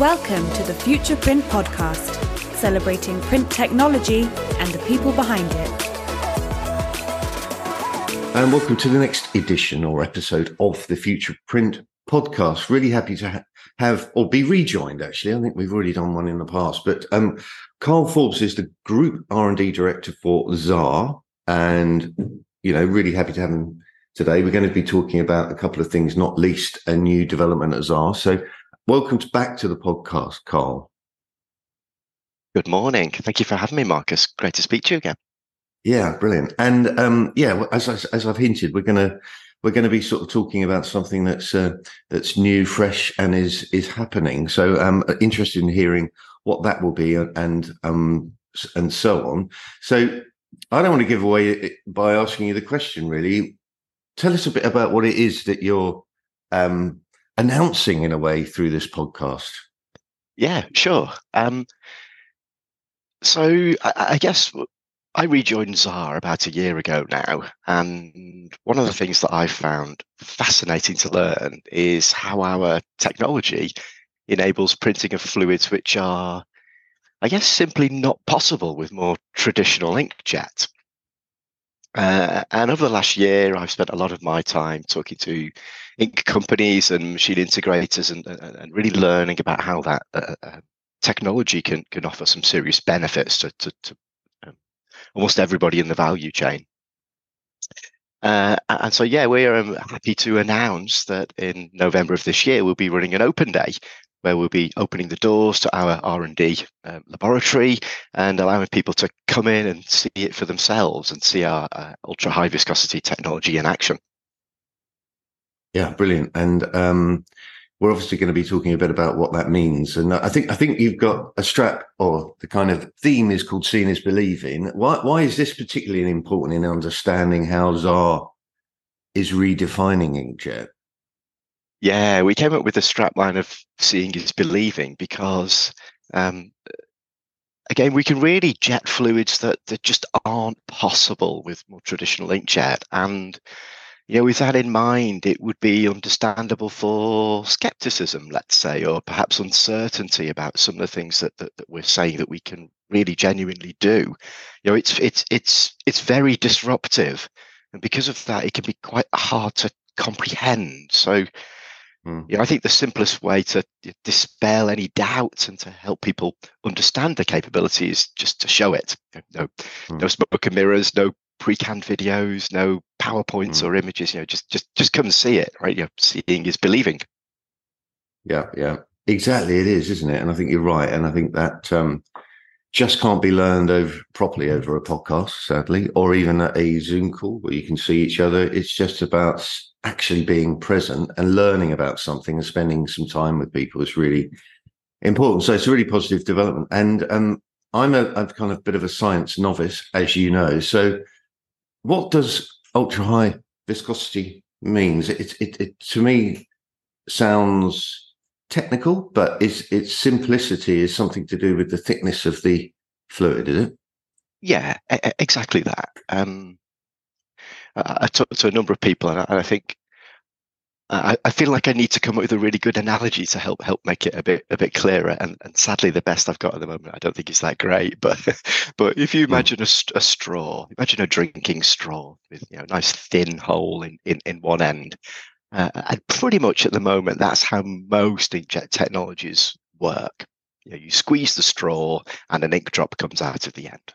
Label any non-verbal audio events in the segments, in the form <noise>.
Welcome to the Future Print Podcast, celebrating print technology and the people behind it. And welcome to the next edition or episode of the Future Print Podcast. Really happy to ha- have or be rejoined. Actually, I think we've already done one in the past. But um, Karl Forbes is the Group R and D Director for Xaar, and you know, really happy to have him today. We're going to be talking about a couple of things, not least a new development at Xaar. So Welcome back to the podcast, Karl. Good morning. Thank you for having me, Marcus. Great to speak to you again. Yeah, brilliant. And um, yeah, as as I've hinted, we're gonna we're going to be sort of talking about something that's uh, that's new, fresh, and is is happening. So I'm um, interested in hearing what that will be and um and so on. So I don't want to give away by asking you the question. Really, tell us a bit about what it is that you're um announcing in a way through this podcast? Yeah, sure. Um, so I, I, guess I rejoined Xaar about a year ago now, and one of the things that I found fascinating to learn is how our technology enables printing of fluids which are, I guess, simply not possible with more traditional inkjet. Uh, and over the last year, I've spent a lot of my time talking to ink companies and machine integrators and, and, and really learning about how that uh, uh, technology can, can offer some serious benefits to, to, to um, almost everybody in the value chain. Uh, and so, yeah, we're um, happy to announce that in November of this year, we'll be running an open day where we'll be opening the doors to our R&D uh, laboratory and allowing people to come in and see it for themselves and see our uh, ultra high viscosity technology in action. Yeah, brilliant. And um, we're obviously going to be talking a bit about what that means. And I think I think you've got a strap or the kind of theme is called "Seeing is Believing." Why why is this particularly important in understanding how Xaar is redefining inkjet? Yeah, we came up with a strapline of seeing is believing because, um, again, we can really jet fluids that, that just aren't possible with more traditional inkjet. And, you know, with that in mind, it would be understandable for skepticism, let's say, or perhaps uncertainty about some of the things that, that, that we're saying that we can really genuinely do. You know, it's it's it's it's very disruptive. And because of that, it can be quite hard to comprehend. So Mm. You know, I think the simplest way to dispel any doubts and to help people understand the capability is just to show it. No, mm. no smoke and mirrors, no pre-canned videos, no PowerPoints mm. or images. You know, just just just come and see it. Right? You know, seeing is believing. Yeah, yeah, exactly. It is, isn't it? And I think you're right. And I think that um, just can't be learned over properly over a podcast, sadly, or even at a Zoom call where you can see each other. It's just about actually being present and learning about something and spending some time with people is really important. So it's a really positive development. And um, I'm a, a kind of bit of a science novice, as you know. So what does ultra high viscosity means? It, it, it to me sounds technical, but its its simplicity is something to do with the thickness of the fluid, is it? Yeah, exactly that. Um, I talked to a number of people, and I, I think I, I, feel like I need to come up with a really good analogy to help help make it a bit a bit clearer. And, and sadly, the best I've got at the moment, I don't think is that great. But <laughs> but if you hmm. imagine a, a straw, imagine a drinking straw with you know a nice thin hole in in, in one end, uh, and pretty much at the moment, that's how most inkjet technologies work. You, know, you squeeze the straw and an ink drop comes out of the end.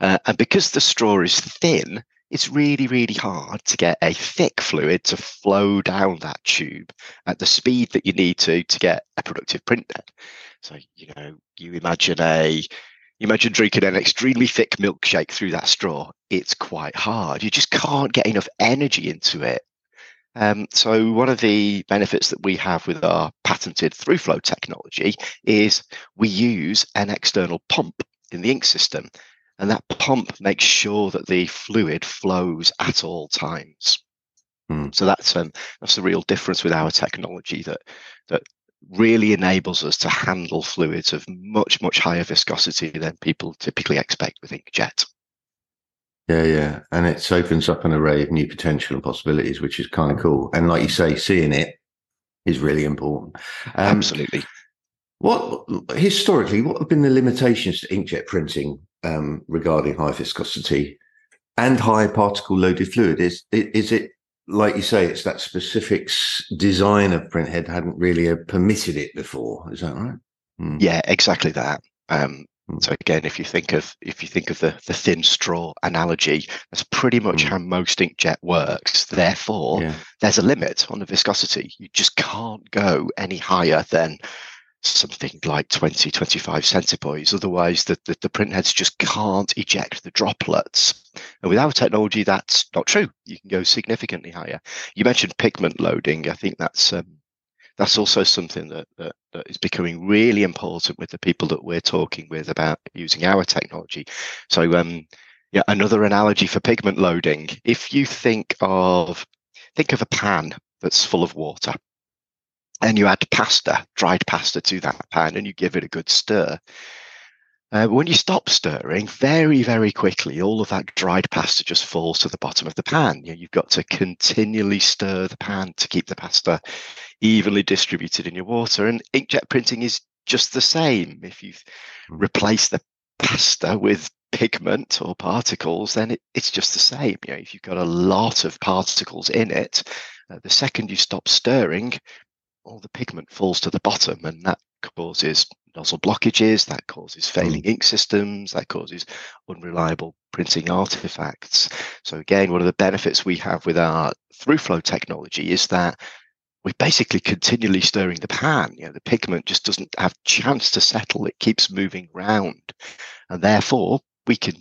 Uh, and because the straw is thin, it's really, really hard to get a thick fluid to flow down that tube at the speed that you need to to get a productive print. So, you know, you imagine a you imagine drinking an extremely thick milkshake through that straw. It's quite hard. You just can't get enough energy into it um, so one of the benefits that we have with our patented through flow technology is we use an external pump in the ink system. And that pump makes sure that the fluid flows at all times. Hmm. So that's um, that's the real difference with our technology that that really enables us to handle fluids of much much higher viscosity than people typically expect with inkjet. Yeah, yeah. And it opens up an array of new potential and possibilities, which is kind of cool. And like you say, seeing it is really important. Um, Absolutely. What historically, what have been the limitations to inkjet printing um, regarding high viscosity and high particle loaded fluid? Is is it like you say, it's that specific design of printhead hadn't really uh, permitted it before? Is that right? Mm. Yeah, exactly that. Um. So again, if you think of if you think of the, the thin straw analogy, that's pretty much mm. how most inkjet works. Therefore, yeah. there's a limit on the viscosity. You just can't go any higher than something like 20, 25 centipoise. Otherwise, the, the, the printheads just can't eject the droplets. And with our technology, that's not true. You can go significantly higher. You mentioned pigment loading. I think that's um, that's also something that, that, that is becoming really important with the people that we're talking with about using our technology. So, um, yeah, another analogy for pigment loading. If you think of think of a pan that's full of water and you add pasta, dried pasta to that pan, and you give it a good stir. Uh, when you stop stirring, very, very quickly, all of that dried pasta just falls to the bottom of the pan. You know, you've got to continually stir the pan to keep the pasta evenly distributed in your water. And inkjet printing is just the same. If you hmm. replace the pasta with pigment or particles, then it, it's just the same. You know, if you've got a lot of particles in it, uh, the second you stop stirring, all the pigment falls to the bottom and that causes nozzle blockages, that causes failing mm. ink systems, that causes unreliable printing artifacts. So again, one of the benefits we have with our through flow technology is that we're basically continually stirring the pan. You know, the pigment just doesn't have chance to settle. It keeps moving around. And therefore we can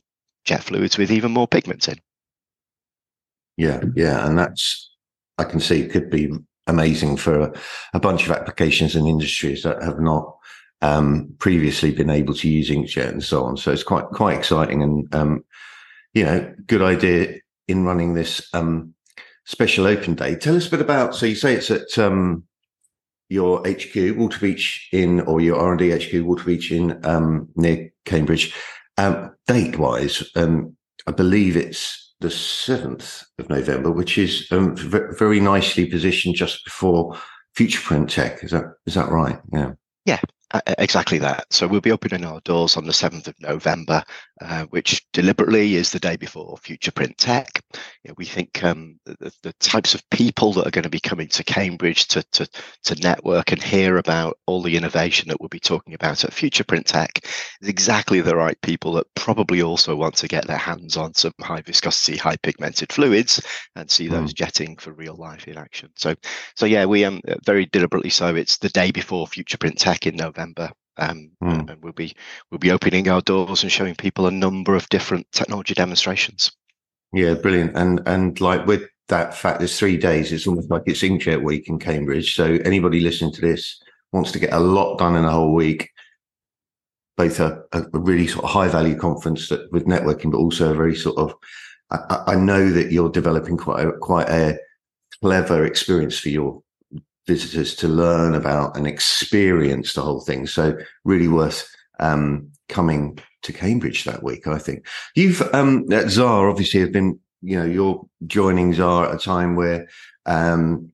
jet fluids with even more pigments in. Yeah, yeah. And that's I can see it could be amazing for a, a bunch of applications and industries that have not um, previously been able to use inkjet and so on. So it's quite quite exciting and um, you know good idea in running this um, special open day. Tell us a bit about. So you say it's at um, your HQ, Waterbeach in, or your R and D HQ, Waterbeach in um, near Cambridge. Um, date wise, I believe it's the 7th of November, which is very nicely positioned just before Future Print Tech. Is that is that right? Yeah. Yeah, exactly that. So we'll be opening our doors on the 7th of November, uh, which deliberately is the day before Future Print Tech. You know, we think um, the, the, types of people that are going to be coming to Cambridge to, to, to network and hear about all the innovation that we'll be talking about at Future Print Tech is exactly the right people that probably also want to get their hands on some high viscosity, high pigmented fluids and see mm. those jetting for real life in action. So, so yeah, we um very deliberately so. It's the day before Future Print Tech in November. Um, mm. and we'll be we'll be opening our doors and showing people a number of different technology demonstrations. Yeah, brilliant. And and like with that fact, there's three days. It's almost like it's Inkjet Week in Cambridge. So anybody listening to this wants to get a lot done in a whole week. Both a, a really sort of high value conference that with networking, but also a very sort of. I, I know that you're developing quite a, quite a clever experience for your visitors to learn about and experience the whole thing. So really worth um, coming to Cambridge that week, I think. You've um, at Xaar obviously have been, you know, you're joining Xaar at a time where um,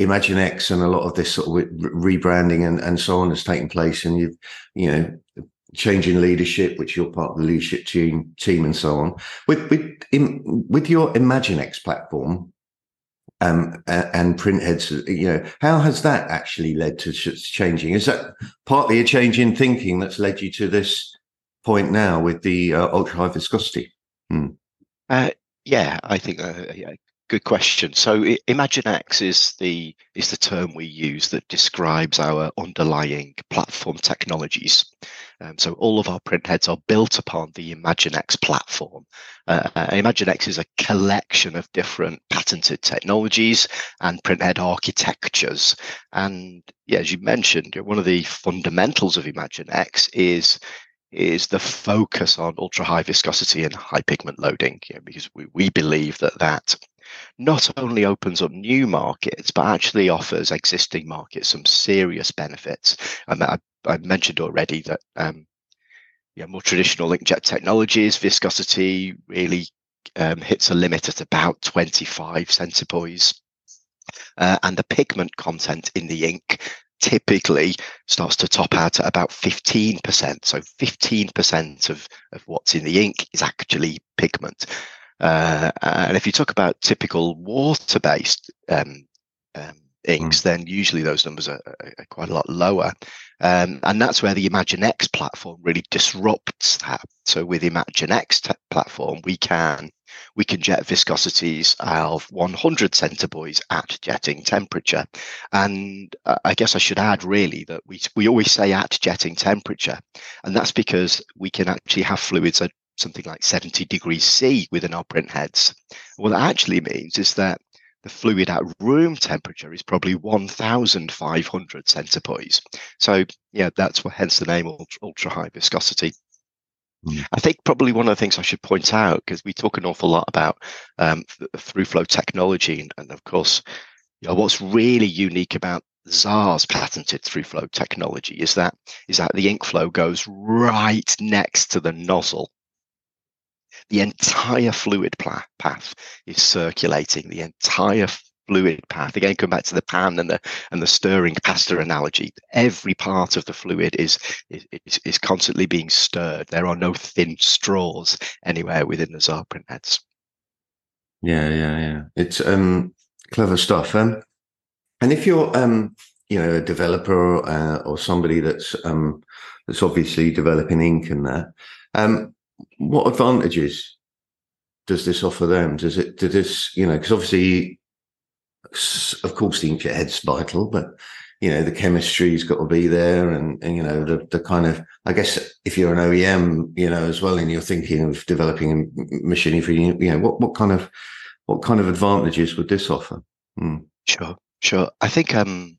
ImagineX and a lot of this sort of rebranding and, and so on has taken place, and you've, you know, changing leadership, which you're part of the leadership team, team and so on. With with in, with your ImagineX platform, um, and printheads. You know, how has that actually led to changing? Is that partly a change in thinking that's led you to this point now with the uh, ultra high viscosity? Hmm. Uh, yeah, I think uh, good question. So ImagineX is the is the term we use that describes our underlying platform technologies. Um, so all of our printheads are built upon the ImagineX platform. Uh, uh, ImagineX is a collection of different patented technologies and printhead architectures. And yeah, as you mentioned, one of the fundamentals of ImagineX is is the focus on ultra high viscosity and high pigment loading, you know, because we, we believe that that not only opens up new markets, but actually offers existing markets some serious benefits. And I, I mentioned already that um, yeah, more traditional inkjet technologies, viscosity really um, hits a limit at about 25 centipoise. uh, and the pigment content in the ink typically starts to top out at about 15%. So 15% of, of what's in the ink is actually pigment. Uh, and if you talk about typical water-based um, um, inks, mm. then usually those numbers are, are quite a lot lower. Um, and that's where the ImagineX platform really disrupts that. So with ImagineX platform, we can we can jet viscosities of 100 centipoise at jetting temperature. And I guess I should add really that we, we always say at jetting temperature, and that's because we can actually have fluids at something like 70 degrees C within our print heads. What that actually means is that the fluid at room temperature is probably 1,500 centipoise. So yeah, that's what hence the name ultra, ultra high viscosity. Mm. I think probably one of the things I should point out because we talk an awful lot about um, through flow technology, and, and, of course, you know, what's really unique about Xaar's patented through flow technology is that is that the ink flow goes right next to the nozzle. The entire fluid path is circulating. The entire fluid path. Again, come back to the pan and the and the stirring pasta analogy. Every part of the fluid is is, is constantly being stirred. There are no thin straws anywhere within the Xaar print heads. Yeah, yeah, yeah. It's um clever stuff. Um, and if you're um you know a developer uh, or somebody that's um that's obviously developing ink and that um what advantages does this offer them? Does it, does this, you know, because obviously of course the inkjet head's vital, but you know the chemistry's got to be there, and, and you know the the kind of I guess if you're an OEM, you know as well, and you're thinking of developing machining for you know what what kind of what kind of advantages would this offer? Hmm. Sure, sure. I think um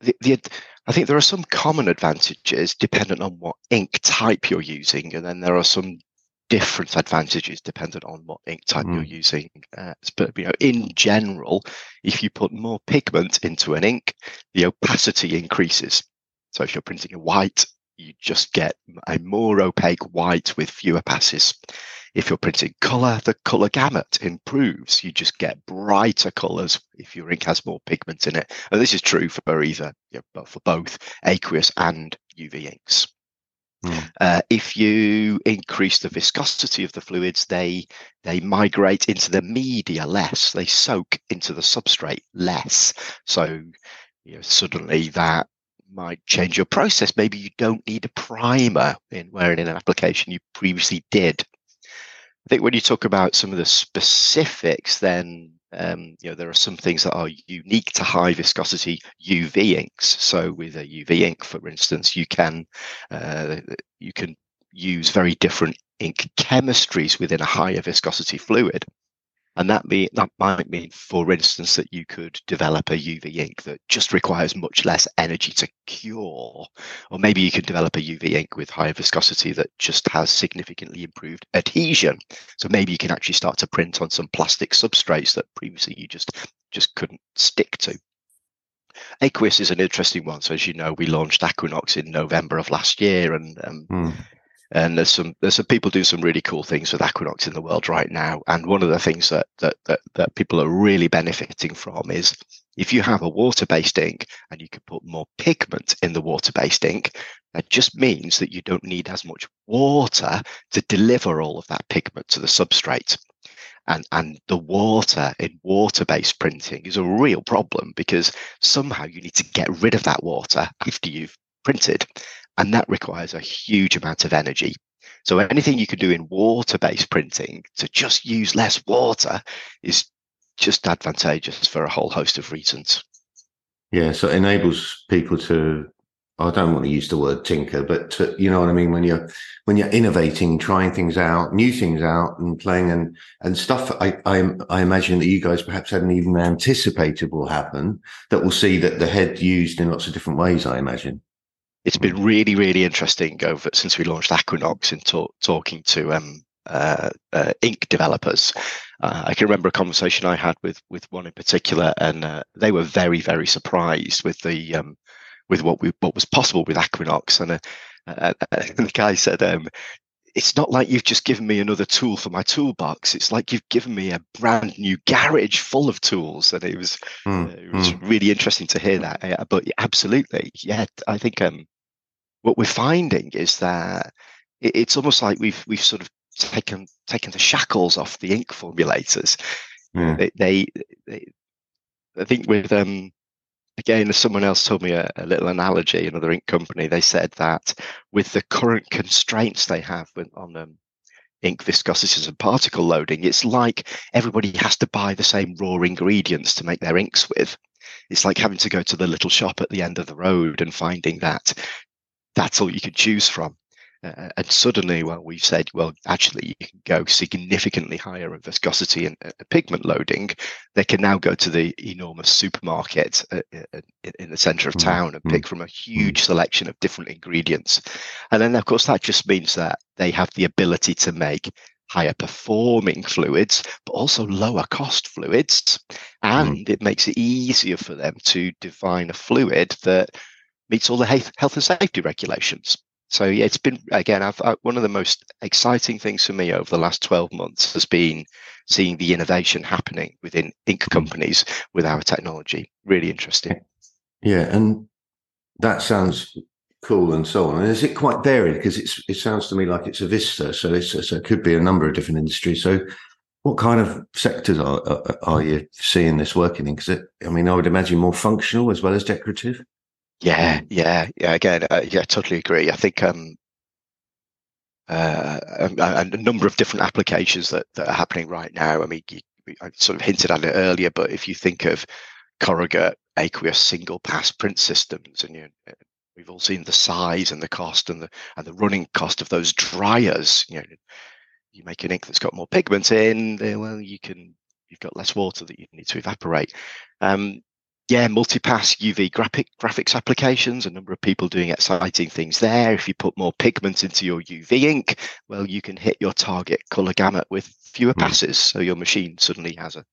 the, the I think there are some common advantages dependent on what ink type you're using, and then there are some different advantages dependent on what ink type mm. you're using. Uh, but you know, in general, if you put more pigment into an ink, the opacity increases. So if you're printing a white, you just get a more opaque white with fewer passes. If you're printing color, the color gamut improves. You just get brighter colors if your ink has more pigment in it. And this is true for either, you know, for both aqueous and UV inks. Mm. Uh, if you increase the viscosity of the fluids, they they migrate into the media less. They soak into the substrate less. So you know, suddenly that might change your process. Maybe you don't need a primer in where in an application you previously did. I think when you talk about some of the specifics, then um, you know there are some things that are unique to high viscosity UV inks. So with a UV ink, for instance, you can uh, you can use very different ink chemistries within a higher viscosity fluid. And that be that might mean, for instance, that you could develop a UV ink that just requires much less energy to cure, or maybe you could develop a UV ink with higher viscosity that just has significantly improved adhesion. So maybe you can actually start to print on some plastic substrates that previously you just just couldn't stick to. Aqueous is an interesting one. So as you know, we launched Aquinox in November of last year, and um, mm and there's some there's some people doing some really cool things with Aquinox in the world right now. And one of the things that that that, that people are really benefiting from is if you have a water-based ink and you can put more pigment in the water-based ink, that just means that you don't need as much water to deliver all of that pigment to the substrate. And, and the water in water-based printing is a real problem because somehow you need to get rid of that water after you've printed. And that requires a huge amount of energy. So anything you can do in water-based printing to just use less water is just advantageous for a whole host of reasons. Yeah, so it enables people to I don't want to use the word tinker, but to, you know what I mean when you're when you're innovating, trying things out, new things out, and playing and and stuff. I I, I imagine that you guys perhaps hadn't even anticipated will happen. That we'll see that the head used in lots of different ways. I imagine it's been really, really interesting over since we launched Aquinox and talk, talking to um, uh, uh, ink developers. Uh, I can remember a conversation I had with with one in particular, and uh, they were very, very surprised with the um, with what we what was possible with Aquinox. And, uh, uh, <laughs> the guy said, um, it's not like you've just given me another tool for my toolbox. It's like you've given me a brand new garage full of tools, and it was mm, it was mm. really interesting to hear that. But absolutely, yeah, I think um, what we're finding is that it, it's almost like we've we've sort of taken taken the shackles off the ink formulators. Yeah. They, they, they, I think with um again, someone else told me a, a, little analogy, another ink company, they said that with the current constraints they have on um, ink viscosities and particle loading, it's like everybody has to buy the same raw ingredients to make their inks with. It's like having to go to the little shop at the end of the road and finding that that's all you can choose from. Uh, and suddenly, well, we've said, well, actually, you can go significantly higher in viscosity and uh, pigment loading. They can now go to the enormous supermarket uh, uh in the center of mm, town and mm. pick from a huge mm. selection of different ingredients. And then, of course, that just means that they have the ability to make higher performing fluids, but also lower cost fluids. And it makes it easier for them to define a fluid that meets all the health and safety regulations. So yeah, it's been again I've, I, one of the most exciting things for me over the last 12 months has been seeing the innovation happening within ink companies with our technology. Really interesting. Yeah, and that sounds cool and so on. And is it quite varied? Because it's it sounds to me like it's a vista, so it's so it could be a number of different industries. So what kind of sectors are are, are you seeing this working in? Because I mean, I would imagine more functional as well as decorative. Yeah, yeah, yeah. Again, uh, yeah, totally agree. I think um, uh, um, and a number of different applications that, that are happening right now. I mean, you, I sort of hinted at it earlier, but if you think of corrugate aqueous single pass print systems, and you, uh, we've all seen the size and the cost and the and the running cost of those dryers. You know, you make an ink that's got more pigment in, well, you can you've got less water that you need to evaporate. Um, yeah, multipass UV graphic graphics applications, a number of people doing exciting things there. If you put more pigment into your UV ink, well, you can hit your target color gamut with fewer hmm. passes. So your machine suddenly has a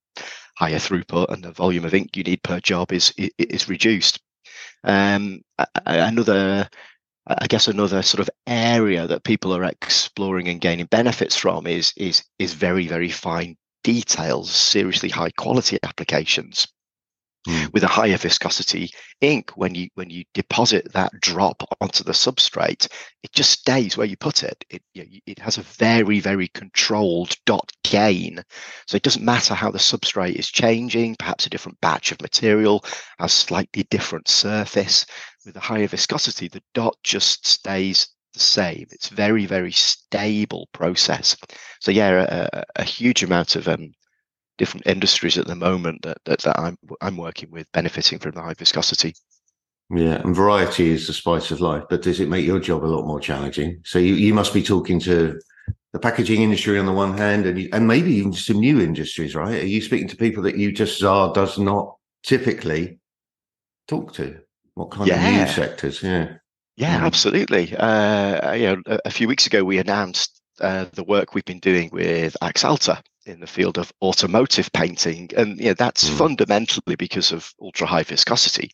higher throughput and the volume of ink you need per job is is reduced. Um, another I guess another sort of area that people are exploring and gaining benefits from is is is very very fine details, seriously high quality applications mm. with a higher viscosity ink when you when you deposit that drop onto the substrate it just stays where you put it it it has a very very controlled dot gain so it doesn't matter how the substrate is changing perhaps a different batch of material has slightly different surface with a higher viscosity the dot just stays the same. It's very, very stable process. So yeah, a, a huge amount of um, different industries at the moment that, that, that I'm I'm working with benefiting from the high viscosity. Yeah, and variety is the spice of life, but does it make your job a lot more challenging? So you, you must be talking to the packaging industry on the one hand, and you, and maybe even some new industries, right? Are you speaking to people that you just are does not typically talk to? What kind yeah. of new sectors? Yeah, yeah, mm. absolutely. Uh, you know, a, a, few weeks ago we announced uh, the work we've been doing with Axalta in the field of automotive painting, and you know, that's mm. fundamentally because of ultra high viscosity.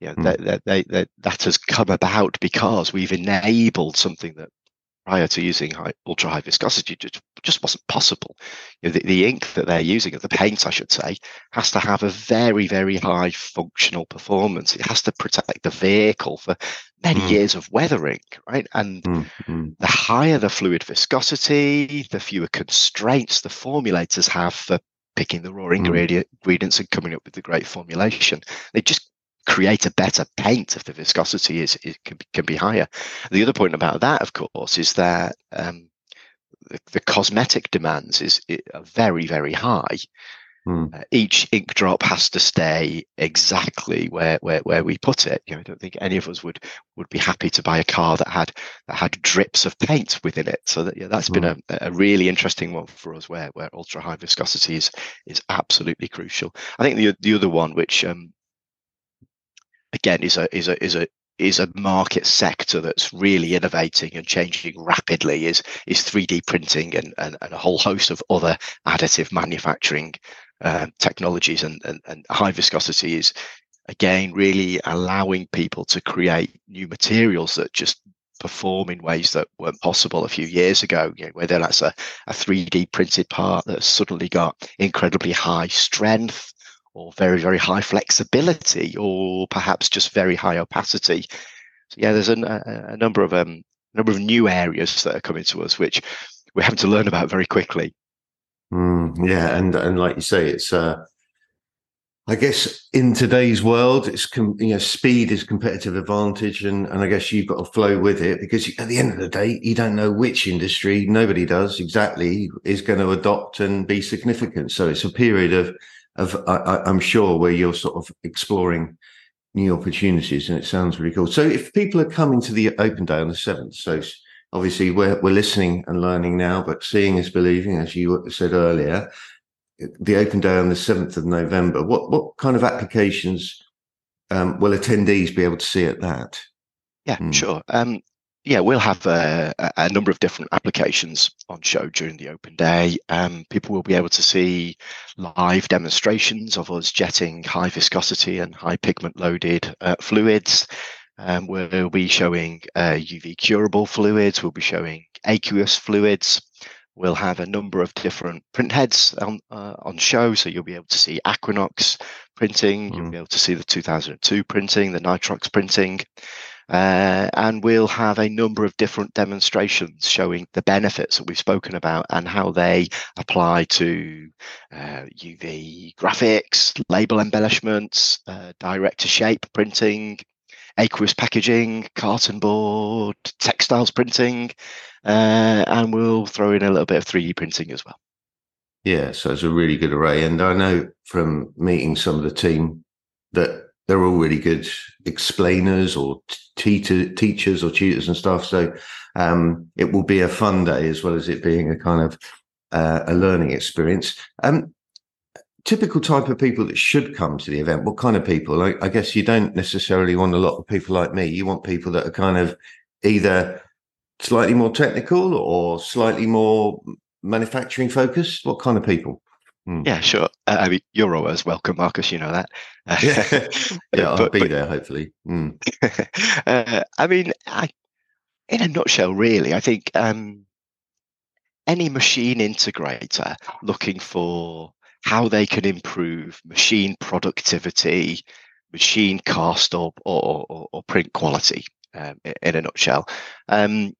You know, mm. that, that, that, that has come about because we've enabled something that prior to using high, ultra high viscosity just, just wasn't possible. You know, the, the, ink that they're using, or the paint, I should say, has to have a very, very high functional performance. It has to protect the vehicle for many mm. years of weathering, right? And mm, mm. the higher the fluid viscosity, the fewer constraints the formulators have for picking the raw mm. ingredient, ingredients and coming up with the great formulation. They just create a better paint if the viscosity is, can, be, can be higher. The other point about that, of course, is that um, the, the, cosmetic demands is, are very very high. Mm. Uh, each ink drop has to stay exactly where, where where we put it. You know, I don't think any of us would would be happy to buy a car that had that had drips of paint within it. So that, yeah, that's mm. been hmm. a, a really interesting one for us, where where ultra high viscosity is is absolutely crucial. I think the the other one, which um, again is a is a is a is a market sector that's really innovating and changing rapidly is is 3D printing and, and, and a whole host of other additive manufacturing uh, technologies and, and, and high viscosity is again really allowing people to create new materials that just perform in ways that weren't possible a few years ago. You know, whether that's a, a 3D printed part that's suddenly got incredibly high strength or very, very high flexibility or perhaps just very high opacity. So yeah, there's a, a number of um, number of new areas that are coming to us, which we're having to learn about very quickly. Mm, yeah, and and like you say, it's uh, I guess in today's world, it's you know speed is competitive advantage, and and I guess you've got to flow with it because at the end of the day, you don't know which industry nobody does exactly is going to adopt and be significant. So it's a period of of I, I'm sure where you're sort of exploring new opportunities, and it sounds really cool. So if people are coming to the open day on the seventh, so obviously we're we're listening and learning now, but seeing is believing, as you said earlier the open day on the 7th of November, what, what kind of applications um, will attendees be able to see at that? Yeah, mm. sure. Um, yeah, we'll have a, a, number of different applications on show during the open day. Um, people will be able to see live demonstrations of us jetting high viscosity and high pigment loaded uh, fluids. Um, we'll be showing uh, UV curable fluids. We'll be showing aqueous fluids. We'll have a number of different print heads on uh, on show, so you'll be able to see Aquinox printing, mm. you'll be able to see the 2002 printing, the Nitrox printing, uh, and we'll have a number of different demonstrations showing the benefits that we've spoken about and how they apply to uh, UV graphics, label embellishments, uh, direct to shape printing, aqueous packaging, carton board, textiles printing, uh, and we'll throw in a little bit of 3D printing as well. Yeah, so it's a really good array. And I know from meeting some of the team that they're all really good explainers or te- teachers or tutors and stuff. So um, it will be a fun day as well as it being a kind of uh, a learning experience. Um, typical type of people that should come to the event? What kind of people? I, I, guess you don't necessarily want a lot of people like me. You want people that are kind of either slightly more technical or slightly more manufacturing focused. What kind of people? Hmm. Yeah, sure. Uh, I mean, you're always welcome, Marcus. You know that. <laughs> yeah, <laughs> yeah I'll but, be but, there hopefully. Mm. <laughs> uh, I mean, I, in a nutshell, really, I think um, any machine integrator looking for how they can improve machine productivity, machine cost, or or, or, or print quality. Um, in a nutshell. Um,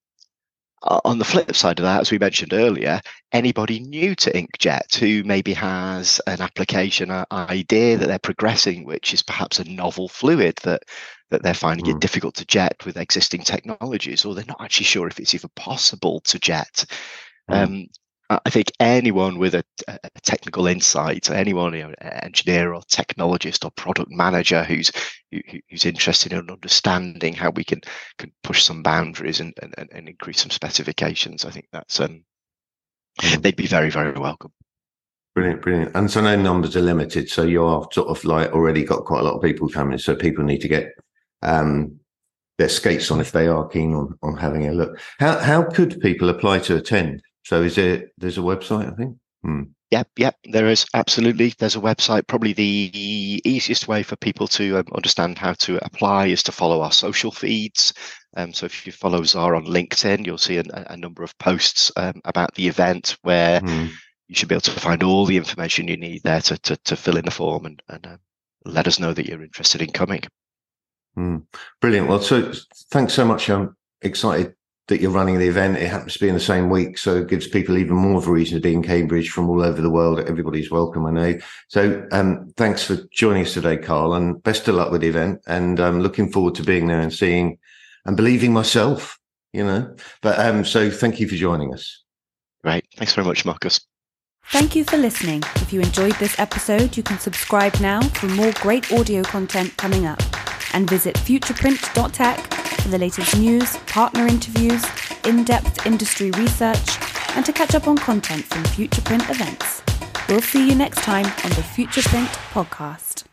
on the flip side of that, as we mentioned earlier, anybody new to inkjet who maybe has an application an idea that they're progressing, which is perhaps a novel fluid that that they're finding mm. it difficult to jet with existing technologies, or they're not actually sure if it's even possible to jet. Mm. Um, I think anyone with a, a technical insight, anyone, you know, engineer or technologist or product manager who's who, who's interested in understanding how we can can push some boundaries and, and, and increase some specifications, I think that's um, mm. they'd be very very welcome. Brilliant, brilliant. And so no numbers are limited, so you're sort of like already got quite a lot of people coming, so people need to get um, their skates on if they are keen on on having a look. How how could people apply to attend? So is it? There's a website, I think. Hmm. Yep, yep. There is absolutely. There's a website. Probably the easiest way for people to um, understand how to apply is to follow our social feeds. Um, so if you follow are on LinkedIn, you'll see a, a number of posts um, about the event where hmm. you should be able to find all the information you need there to to, to fill in the form and, and uh, let us know that you're interested in coming. Hmm. Brilliant. Well, so thanks so much. I'm excited that you're running the event. It happens to be in the same week, so it gives people even more of a reason to be in Cambridge from all over the world. Everybody's welcome, I know. So, um, thanks for joining us today, Karl, and best of luck with the event. And I'm um, looking forward to being there and seeing and believing myself. You know, but um, so thank you for joining us. Right. Thanks very much, Marcus. Thank you for listening. If you enjoyed this episode, you can subscribe now for more great audio content coming up and visit futureprint.tech for the latest news, partner interviews, in depth industry research, and to catch up on content from Futureprint events. We'll see you next time on the Futureprint podcast.